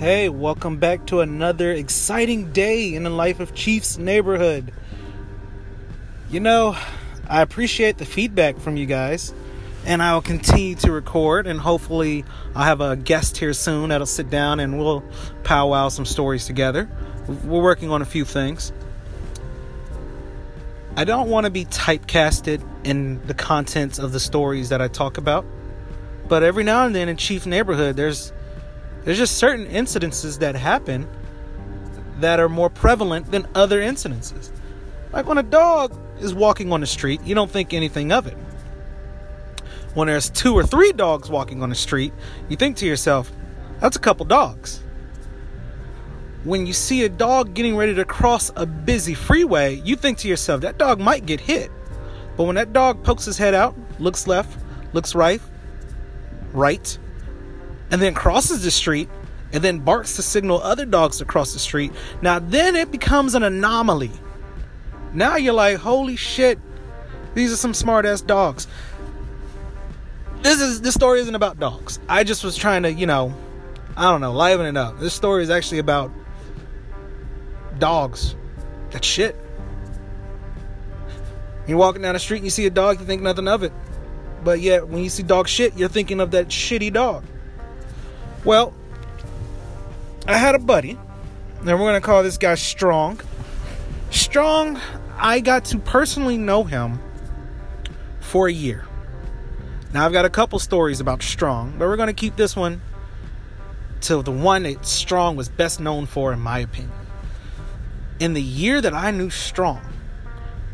Hey, welcome back to another exciting day in the life of Chiefs neighborhood. You know, I appreciate the feedback from you guys, and I will continue to record, and hopefully, I'll have a guest here soon that'll sit down and we'll powwow some stories together. We're working on a few things. I don't want to be typecasted in the contents of the stories that I talk about, but every now and then in Chief Neighborhood, there's there's just certain incidences that happen that are more prevalent than other incidences. Like when a dog is walking on the street, you don't think anything of it. When there's two or three dogs walking on the street, you think to yourself, that's a couple dogs. When you see a dog getting ready to cross a busy freeway, you think to yourself, that dog might get hit. But when that dog pokes his head out, looks left, looks right, right, and then crosses the street and then barks to signal other dogs to cross the street. Now, then it becomes an anomaly. Now you're like, holy shit, these are some smart ass dogs. This is this story isn't about dogs. I just was trying to, you know, I don't know, liven it up. This story is actually about dogs. That shit. You're walking down the street and you see a dog, you think nothing of it. But yet, when you see dog shit, you're thinking of that shitty dog. Well, I had a buddy, and we're going to call this guy Strong. Strong, I got to personally know him for a year. Now, I've got a couple stories about Strong, but we're going to keep this one to the one that Strong was best known for, in my opinion. In the year that I knew Strong,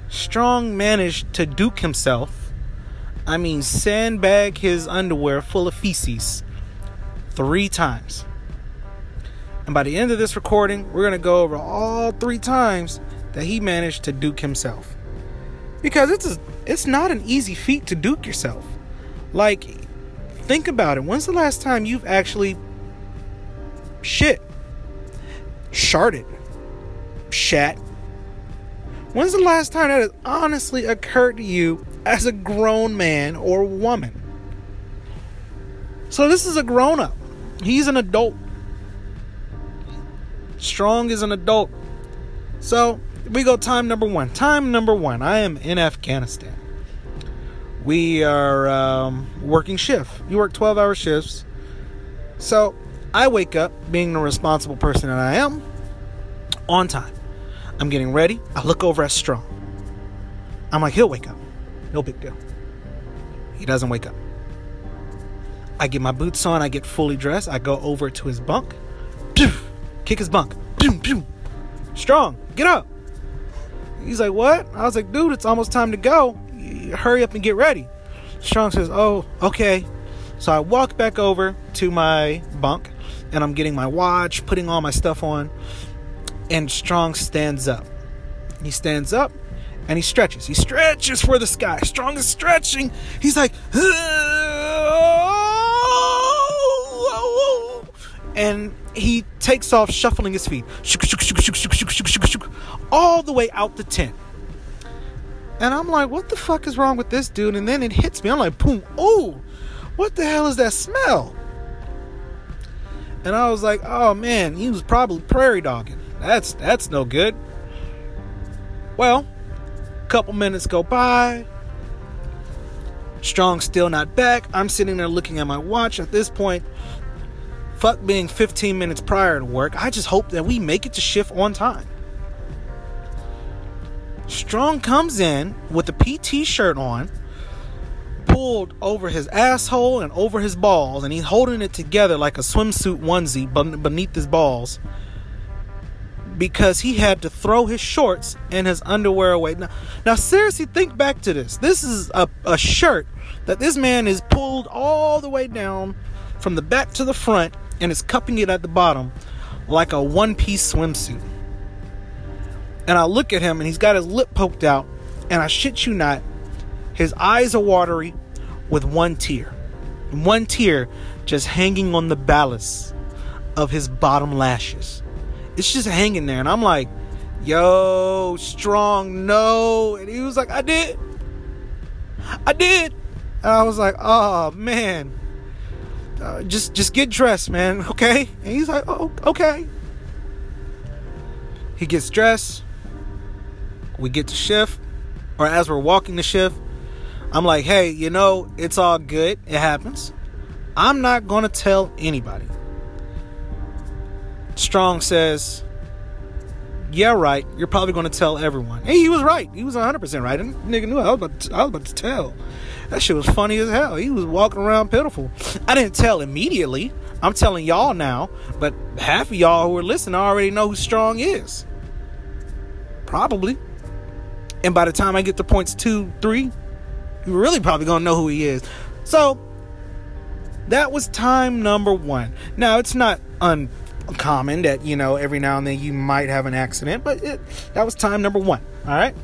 Strong managed to duke himself, I mean, sandbag his underwear full of feces three times. And by the end of this recording, we're going to go over all three times that he managed to duke himself. Because it's a, it's not an easy feat to duke yourself. Like think about it. When's the last time you've actually shit sharted shat When's the last time that has honestly occurred to you as a grown man or woman? So this is a grown up. He's an adult. Strong is an adult. So we go time number one. Time number one. I am in Afghanistan. We are um, working shift. You work 12 hour shifts. So I wake up, being the responsible person that I am, on time. I'm getting ready. I look over at Strong. I'm like, he'll wake up. No big deal. He doesn't wake up. I get my boots on, I get fully dressed, I go over to his bunk, kick his bunk, strong, get up. He's like, What? I was like, Dude, it's almost time to go. Hurry up and get ready. Strong says, Oh, okay. So I walk back over to my bunk and I'm getting my watch, putting all my stuff on, and Strong stands up. He stands up and he stretches. He stretches for the sky. Strong is stretching. He's like, and he takes off shuffling his feet all the way out the tent. And I'm like, what the fuck is wrong with this dude? And then it hits me. I'm like, boom, oh, what the hell is that smell? And I was like, oh man, he was probably prairie dogging. That's that's no good. Well, a couple minutes go by. Strong still not back. I'm sitting there looking at my watch at this point. Fuck being 15 minutes prior to work. I just hope that we make it to shift on time. Strong comes in with a PT shirt on, pulled over his asshole and over his balls, and he's holding it together like a swimsuit onesie beneath his balls because he had to throw his shorts and his underwear away. Now, now seriously, think back to this. This is a, a shirt that this man is pulled all the way down from the back to the front and is cupping it at the bottom like a one piece swimsuit. And I look at him and he's got his lip poked out, and I shit you not, his eyes are watery with one tear. One tear just hanging on the ballast of his bottom lashes. It's just hanging there. And I'm like, yo, strong, no. And he was like, I did. I did. And I was like, oh man. Uh, just just get dressed, man. Okay? And he's like, oh, okay. He gets dressed. We get to shift, or as we're walking the shift, I'm like, hey, you know, it's all good. It happens. I'm not gonna tell anybody. Strong says, yeah, right. You're probably to tell everyone. Hey, he was right. He was 100% right. And nigga knew I was, about to, I was about to tell. That shit was funny as hell. He was walking around pitiful. I didn't tell immediately. I'm telling y'all now, but half of y'all who are listening already know who Strong is. Probably. And by the time I get to points two, three, you're really probably to know who he is. So, that was time number one. Now, it's not uncommon that you know every now and then you might have an accident, but it, that was time number one. All right.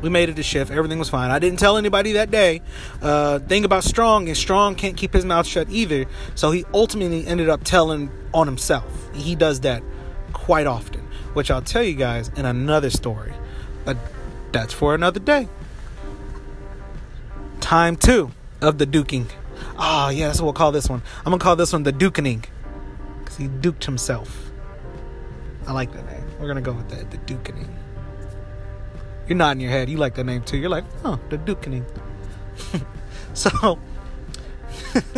We made it to shift. Everything was fine. I didn't tell anybody that day. Uh, thing about Strong is Strong can't keep his mouth shut either. So he ultimately ended up telling on himself. He does that quite often, which I'll tell you guys in another story. But that's for another day. Time two of the duking. Oh, yeah, that's what we'll call this one. I'm to call this one the dukening because he duked himself. I like that name. We're gonna go with that, the Dukening. You're nodding your head. You like that name too. You're like, oh, the Dukening. so,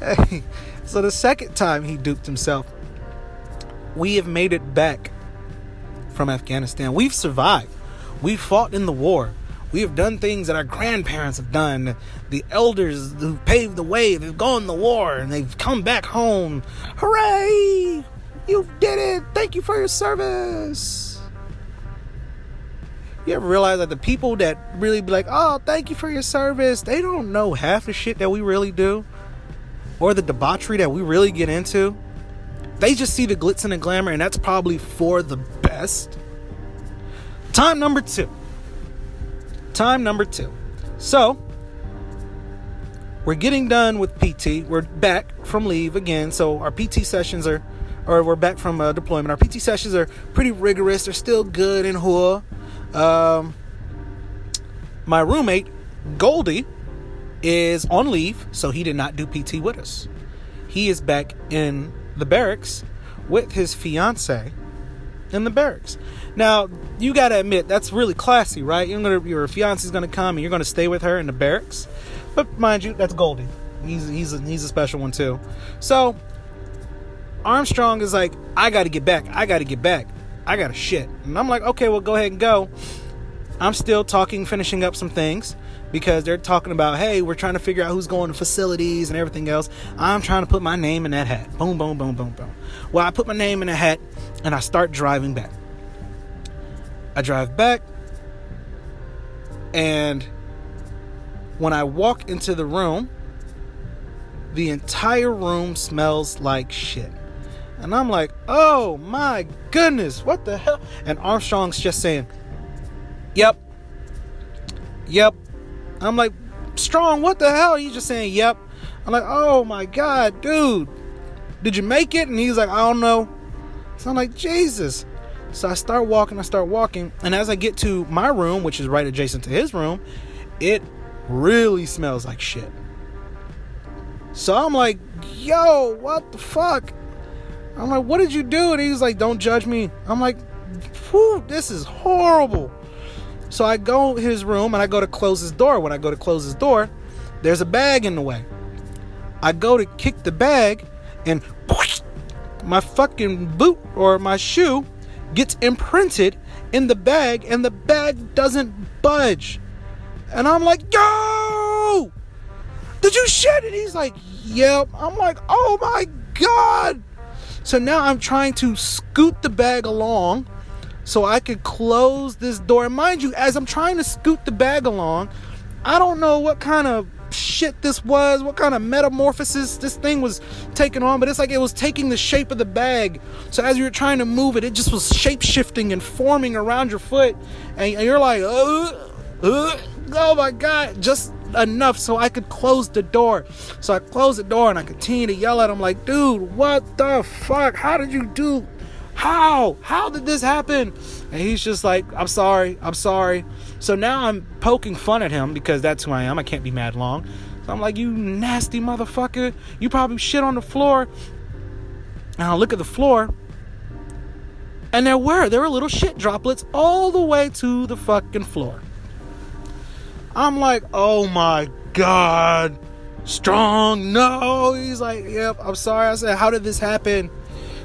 hey, so the second time he duped himself, we have made it back from Afghanistan. We've survived. We fought in the war. We have done things that our grandparents have done. The elders who paved the way, they've gone to war and they've come back home. Hooray! You did it! Thank you for your service. You ever realize that the people that really be like, oh, thank you for your service, they don't know half the shit that we really do or the debauchery that we really get into? They just see the glitz and the glamour, and that's probably for the best. Time number two time number two. So, we're getting done with PT. We're back from leave again. So, our PT sessions are, or we're back from uh, deployment. Our PT sessions are pretty rigorous. They're still good in Hua. Um, my roommate, Goldie, is on leave, so he did not do PT with us. He is back in the barracks with his fiance in the barracks. Now, you got to admit that's really classy, right? You're gonna, your fiance's to come and you're to stay with her in the barracks. But mind you, that's Goldie. He's he's a, he's a special one too. So Armstrong is like, I got to get back. I got to get back. I got to shit. And I'm like, okay, well, go ahead and go. I'm still talking, finishing up some things because they're talking about, hey, we're trying to figure out who's going to facilities and everything else. I'm trying to put my name in that hat. Boom, boom, boom, boom, boom. Well, I put my name in a hat and I start driving back. I drive back, and when I walk into the room, the entire room smells like shit. And I'm like, oh my goodness, what the hell? And Armstrong's just saying, yep, yep. I'm like, Strong, what the hell? He's just saying, yep. I'm like, oh my god, dude, did you make it? And he's like, I don't know. So I'm like, Jesus. So I start walking, I start walking, and as I get to my room, which is right adjacent to his room, it really smells like shit. So I'm like, yo, what the fuck? I'm like, what did you do? And he's like, don't judge me. I'm like, whew, this is horrible. So I go his room and I go to close his door. When I go to close his door, there's a bag in the way. I go to kick the bag and whoosh, my fucking boot or my shoe gets imprinted in the bag and the bag doesn't budge. And I'm like, yo, did you shit? And he's like, yep. I'm like, oh my God. So now I'm trying to scoot the bag along so I could close this door. And mind you, as I'm trying to scoot the bag along, I don't know what kind of shit this was, what kind of metamorphosis this thing was taking on, but it's like it was taking the shape of the bag. So as you were trying to move it, it just was shape shifting and forming around your foot, and you're like, uh, uh, oh my god, just enough so I could close the door. So I closed the door and I continued to yell at him like, dude, what the fuck? How did you do How? How did this happen? And he's just like, I'm sorry, I'm sorry. So now I'm poking fun at him because that's who I am. I can't be mad long. So I'm like, you nasty motherfucker. You probably shit on the floor. And I look at the floor. And there were, there were little shit droplets all the way to the fucking floor. I'm like, oh my God. Strong, no. He's like, yep, I'm sorry. I said, how did this happen?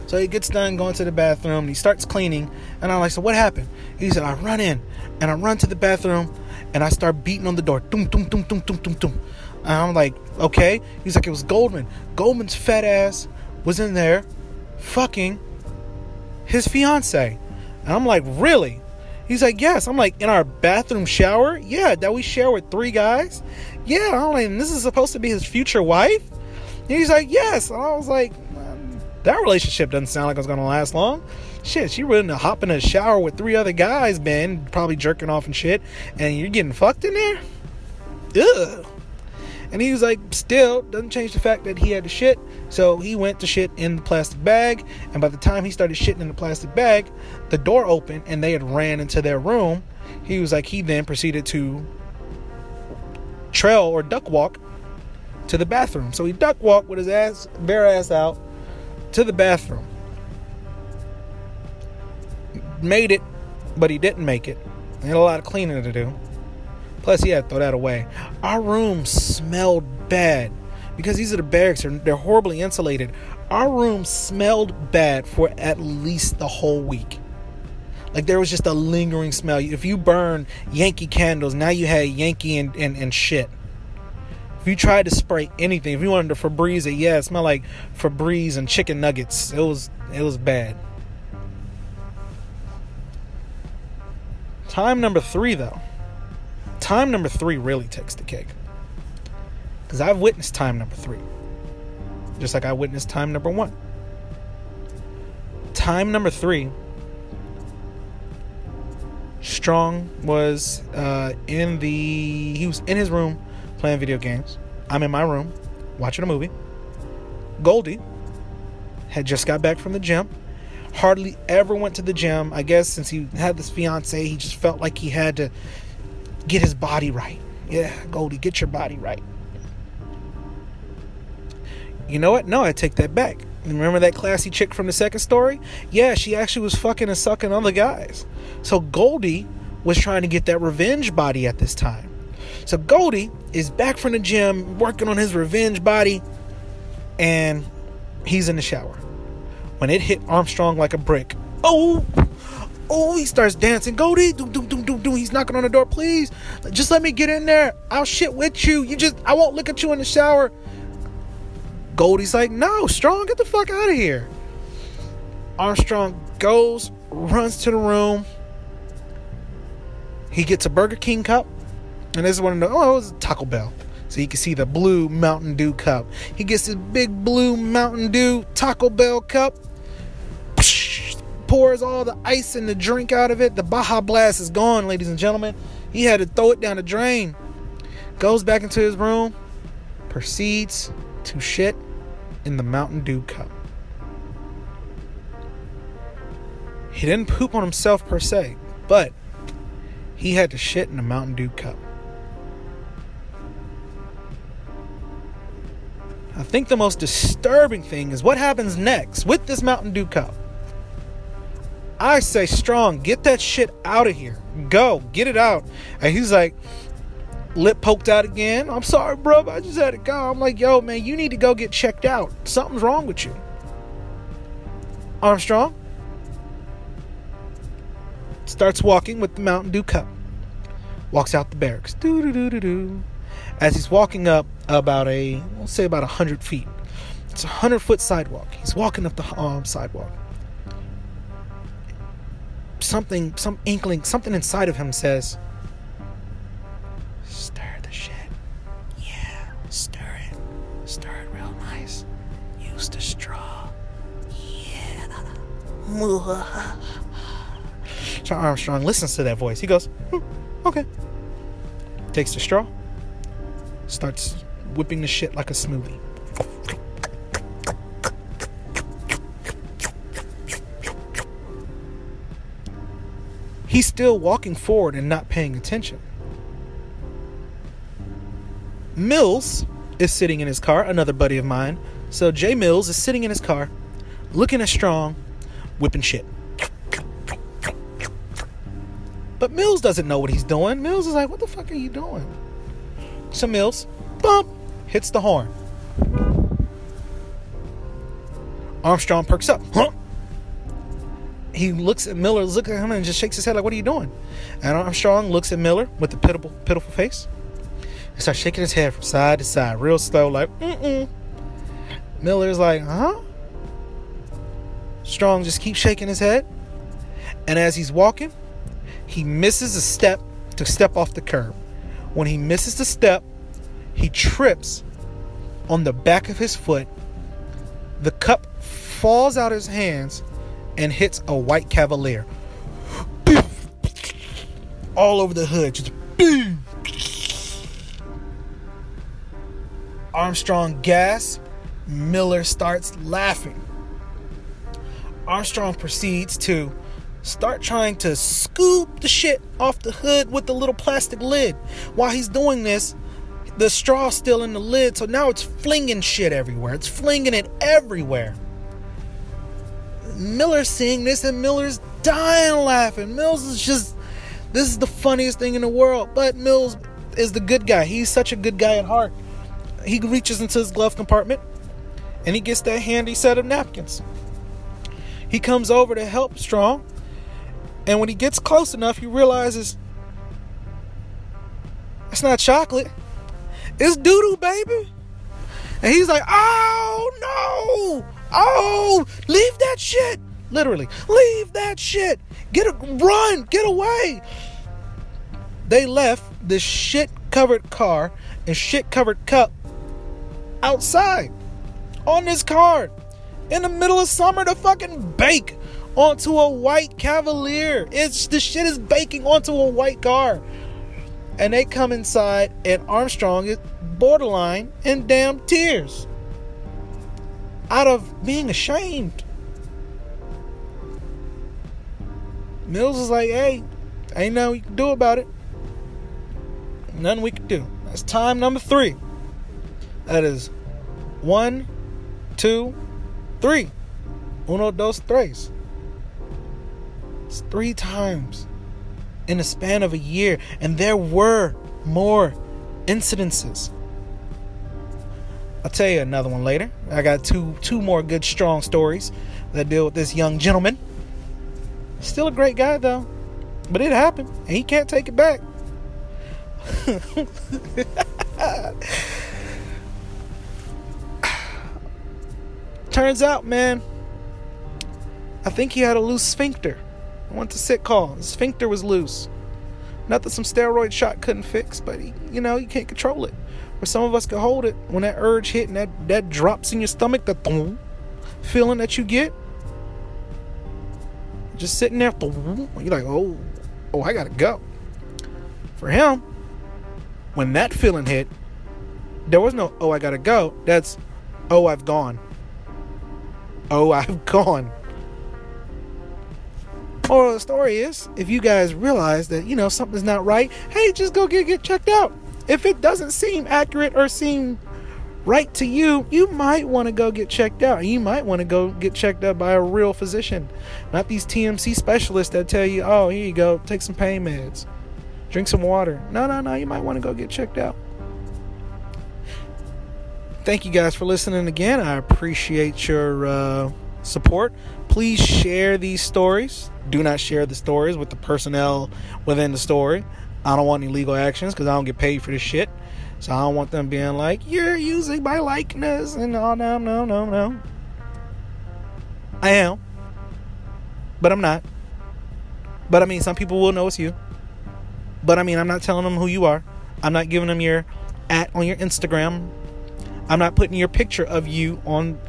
So he gets done going to the bathroom and he starts cleaning. And I'm like, so what happened? He said, I run in and I run to the bathroom and I start beating on the door. Doom, doom, doom, doom, doom, doom, doom. And I'm like, okay. He's like, it was Goldman. Goldman's fat ass was in there fucking his fiance. And I'm like, really? He's like, yes. I'm like, in our bathroom shower? Yeah, that we share with three guys? Yeah. I'm like, this is supposed to be his future wife? And he's like, yes. And I was like, that relationship doesn't sound like it's gonna last long. Shit, she wouldn't hop in a shower with three other guys, man, probably jerking off and shit, and you're getting fucked in there? Ugh. And he was like, still, doesn't change the fact that he had to shit. So he went to shit in the plastic bag. And by the time he started shitting in the plastic bag, the door opened and they had ran into their room. He was like, he then proceeded to trail or duck walk to the bathroom. So he duck walked with his ass, bare ass out to the bathroom. Made it, but he didn't make it. He had a lot of cleaning to do. Plus, he had to throw that away. Our room smelled bad because these are the barracks. They're, horribly insulated. Our room smelled bad for at least the whole week. Like there was just a lingering smell. If you burn Yankee candles, now you had Yankee and, and, and shit. If you tried to spray anything, if you wanted to Febreze it, yeah, it smelled like Febreze and chicken nuggets. It was it was bad. Time number three, though. Time number three really takes the cake. Because I've witnessed time number three. Just like I witnessed time number one. Time number three, Strong was uh, in the. He was in his room playing video games. I'm in my room watching a movie. Goldie had just got back from the gym. Hardly ever went to the gym. I guess since he had this fiance, he just felt like he had to get his body right. Yeah, Goldie, get your body right. You know what? No, I take that back. Remember that classy chick from the second story? Yeah, she actually was fucking and sucking other guys. So Goldie was trying to get that revenge body at this time. So Goldie is back from the gym working on his revenge body and he's in the shower. When it hit Armstrong like a brick, oh, oh, he starts dancing. Goldie, doom, doom, doom, doom, doom. He's knocking on the door. Please, just let me get in there. I'll shit with you. You just, I won't look at you in the shower. Goldie's like, no, Strong, get the fuck out of here. Armstrong goes, runs to the room. He gets a Burger King cup. And this is one of the, oh, it was Taco Bell. So you can see the blue Mountain Dew cup. He gets this big blue Mountain Dew Taco Bell cup. Pours all the ice and the drink out of it. The Baja Blast is gone, ladies and gentlemen. He had to throw it down the drain. Goes back into his room. Proceeds to shit in the Mountain Dew cup. He didn't poop on himself per se, but he had to shit in a Mountain Dew cup. I think the most disturbing thing is what happens next with this Mountain Dew cup. I say, strong, get that shit out of here. Go, get it out. And he's like, lip poked out again. I'm sorry, bro. I just had to go. I'm like, yo, man, you need to go get checked out. Something's wrong with you. Armstrong starts walking with the Mountain Dew cup. Walks out the barracks. As he's walking up about a, we'll say about a hundred feet. It's a hundred foot sidewalk. He's walking up the um, sidewalk. Something, some inkling, something inside of him says, "Stir the shit. Yeah, stir it. Stir it real nice. Use the straw. Yeah." John Armstrong listens to that voice. He goes, hmm, "Okay." Takes the straw starts whipping the shit like a smoothie. He's still walking forward and not paying attention. Mills is sitting in his car, another buddy of mine. So Jay Mills is sitting in his car, looking at Strong, whipping shit. But Mills doesn't know what he's doing. Mills is like, what the fuck are you doing? So Mills, bump, hits the horn. Armstrong perks up. Huh? He looks at Miller, looks at him, and just shakes his head like, "What are you doing?" And Armstrong looks at Miller with a pitiful, pitiful face, and starts shaking his head from side to side, real slow, like, "Mm-mm." Miller's like, "Huh?" Strong just keeps shaking his head, and as he's walking, he misses a step to step off the curb. When he misses the step, he trips on the back of his foot. The cup falls out of his hands and hits a white Cavalier. All over the hood, just boom. Armstrong gasps. Miller starts laughing. Armstrong proceeds to start trying to scoop the shit off the hood with the little plastic lid. While he's doing this, the straw's still in the lid, so now it's flinging shit everywhere. It's flinging it everywhere. Miller's seeing this and Miller's dying laughing. Mills is just, this is the funniest thing in the world. But Mills is the good guy. He's such a good guy at heart. He reaches into his glove compartment and he gets that handy set of napkins. He comes over to help Strong. And when he gets close enough, he realizes it's not chocolate, it's doo doo, baby. And he's like, oh no! Oh, leave that shit. Literally, leave that shit. Get a run, get away. They left this shit covered car and shit covered cup outside on this car in the middle of summer to fucking bake onto a white Cavalier. It's the shit is baking onto a white car. And they come inside and Armstrong is borderline in damn tears out of being ashamed. Mills is like, hey, ain't nothing we can do about it. Nothing we can do. That's time number three. That is one, two, three. Uno, dos, tres. It's three times in the span of a year. And there were more incidences. I'll tell you another one later. I got two two more good strong stories that deal with this young gentleman. Still a great guy though. But it happened and he can't take it back. Turns out, man, I think he had a loose sphincter. I went to call. The sphincter was loose. Not that some steroid shot couldn't fix, but he, you know, you can't control it. Or some of us can hold it when that urge hit and that, that drops in your stomach, the thong, feeling that you get. Just sitting there, you're like, oh, oh, I gotta go. For him, when that feeling hit, there was no, oh, I gotta go. That's, oh, I've gone. Oh, I've gone. Moral the story is, if you guys realize that, you know, something's not right, hey, just go get, get checked out if it doesn't seem accurate or seem right to you, you might want to go get checked out. You might want to go get checked out by a real physician, not these TMC specialists that tell you, oh, here you go, take some pain meds, drink some water. No, no, no, you might want to go get checked out. Thank you guys for listening again. I appreciate your uh, support. Please share these stories. Do not share the stories with the personnel within the story. I don't want any legal actions because I don't get paid for this shit. So I don't want them being like, you're using my likeness and all. No, no, no, no. I am. But I'm not. But I mean, some people will know it's you. But I mean, I'm not telling them who you are. I'm not giving them your at on your Instagram. I'm not putting your picture of you on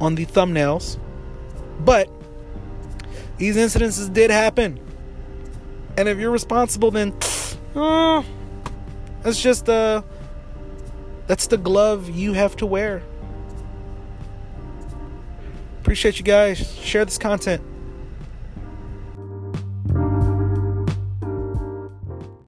on the thumbnails. But these incidences did happen. And if you're responsible, then uh, that's just uh that's the glove you have to wear. Appreciate you guys. Share this content.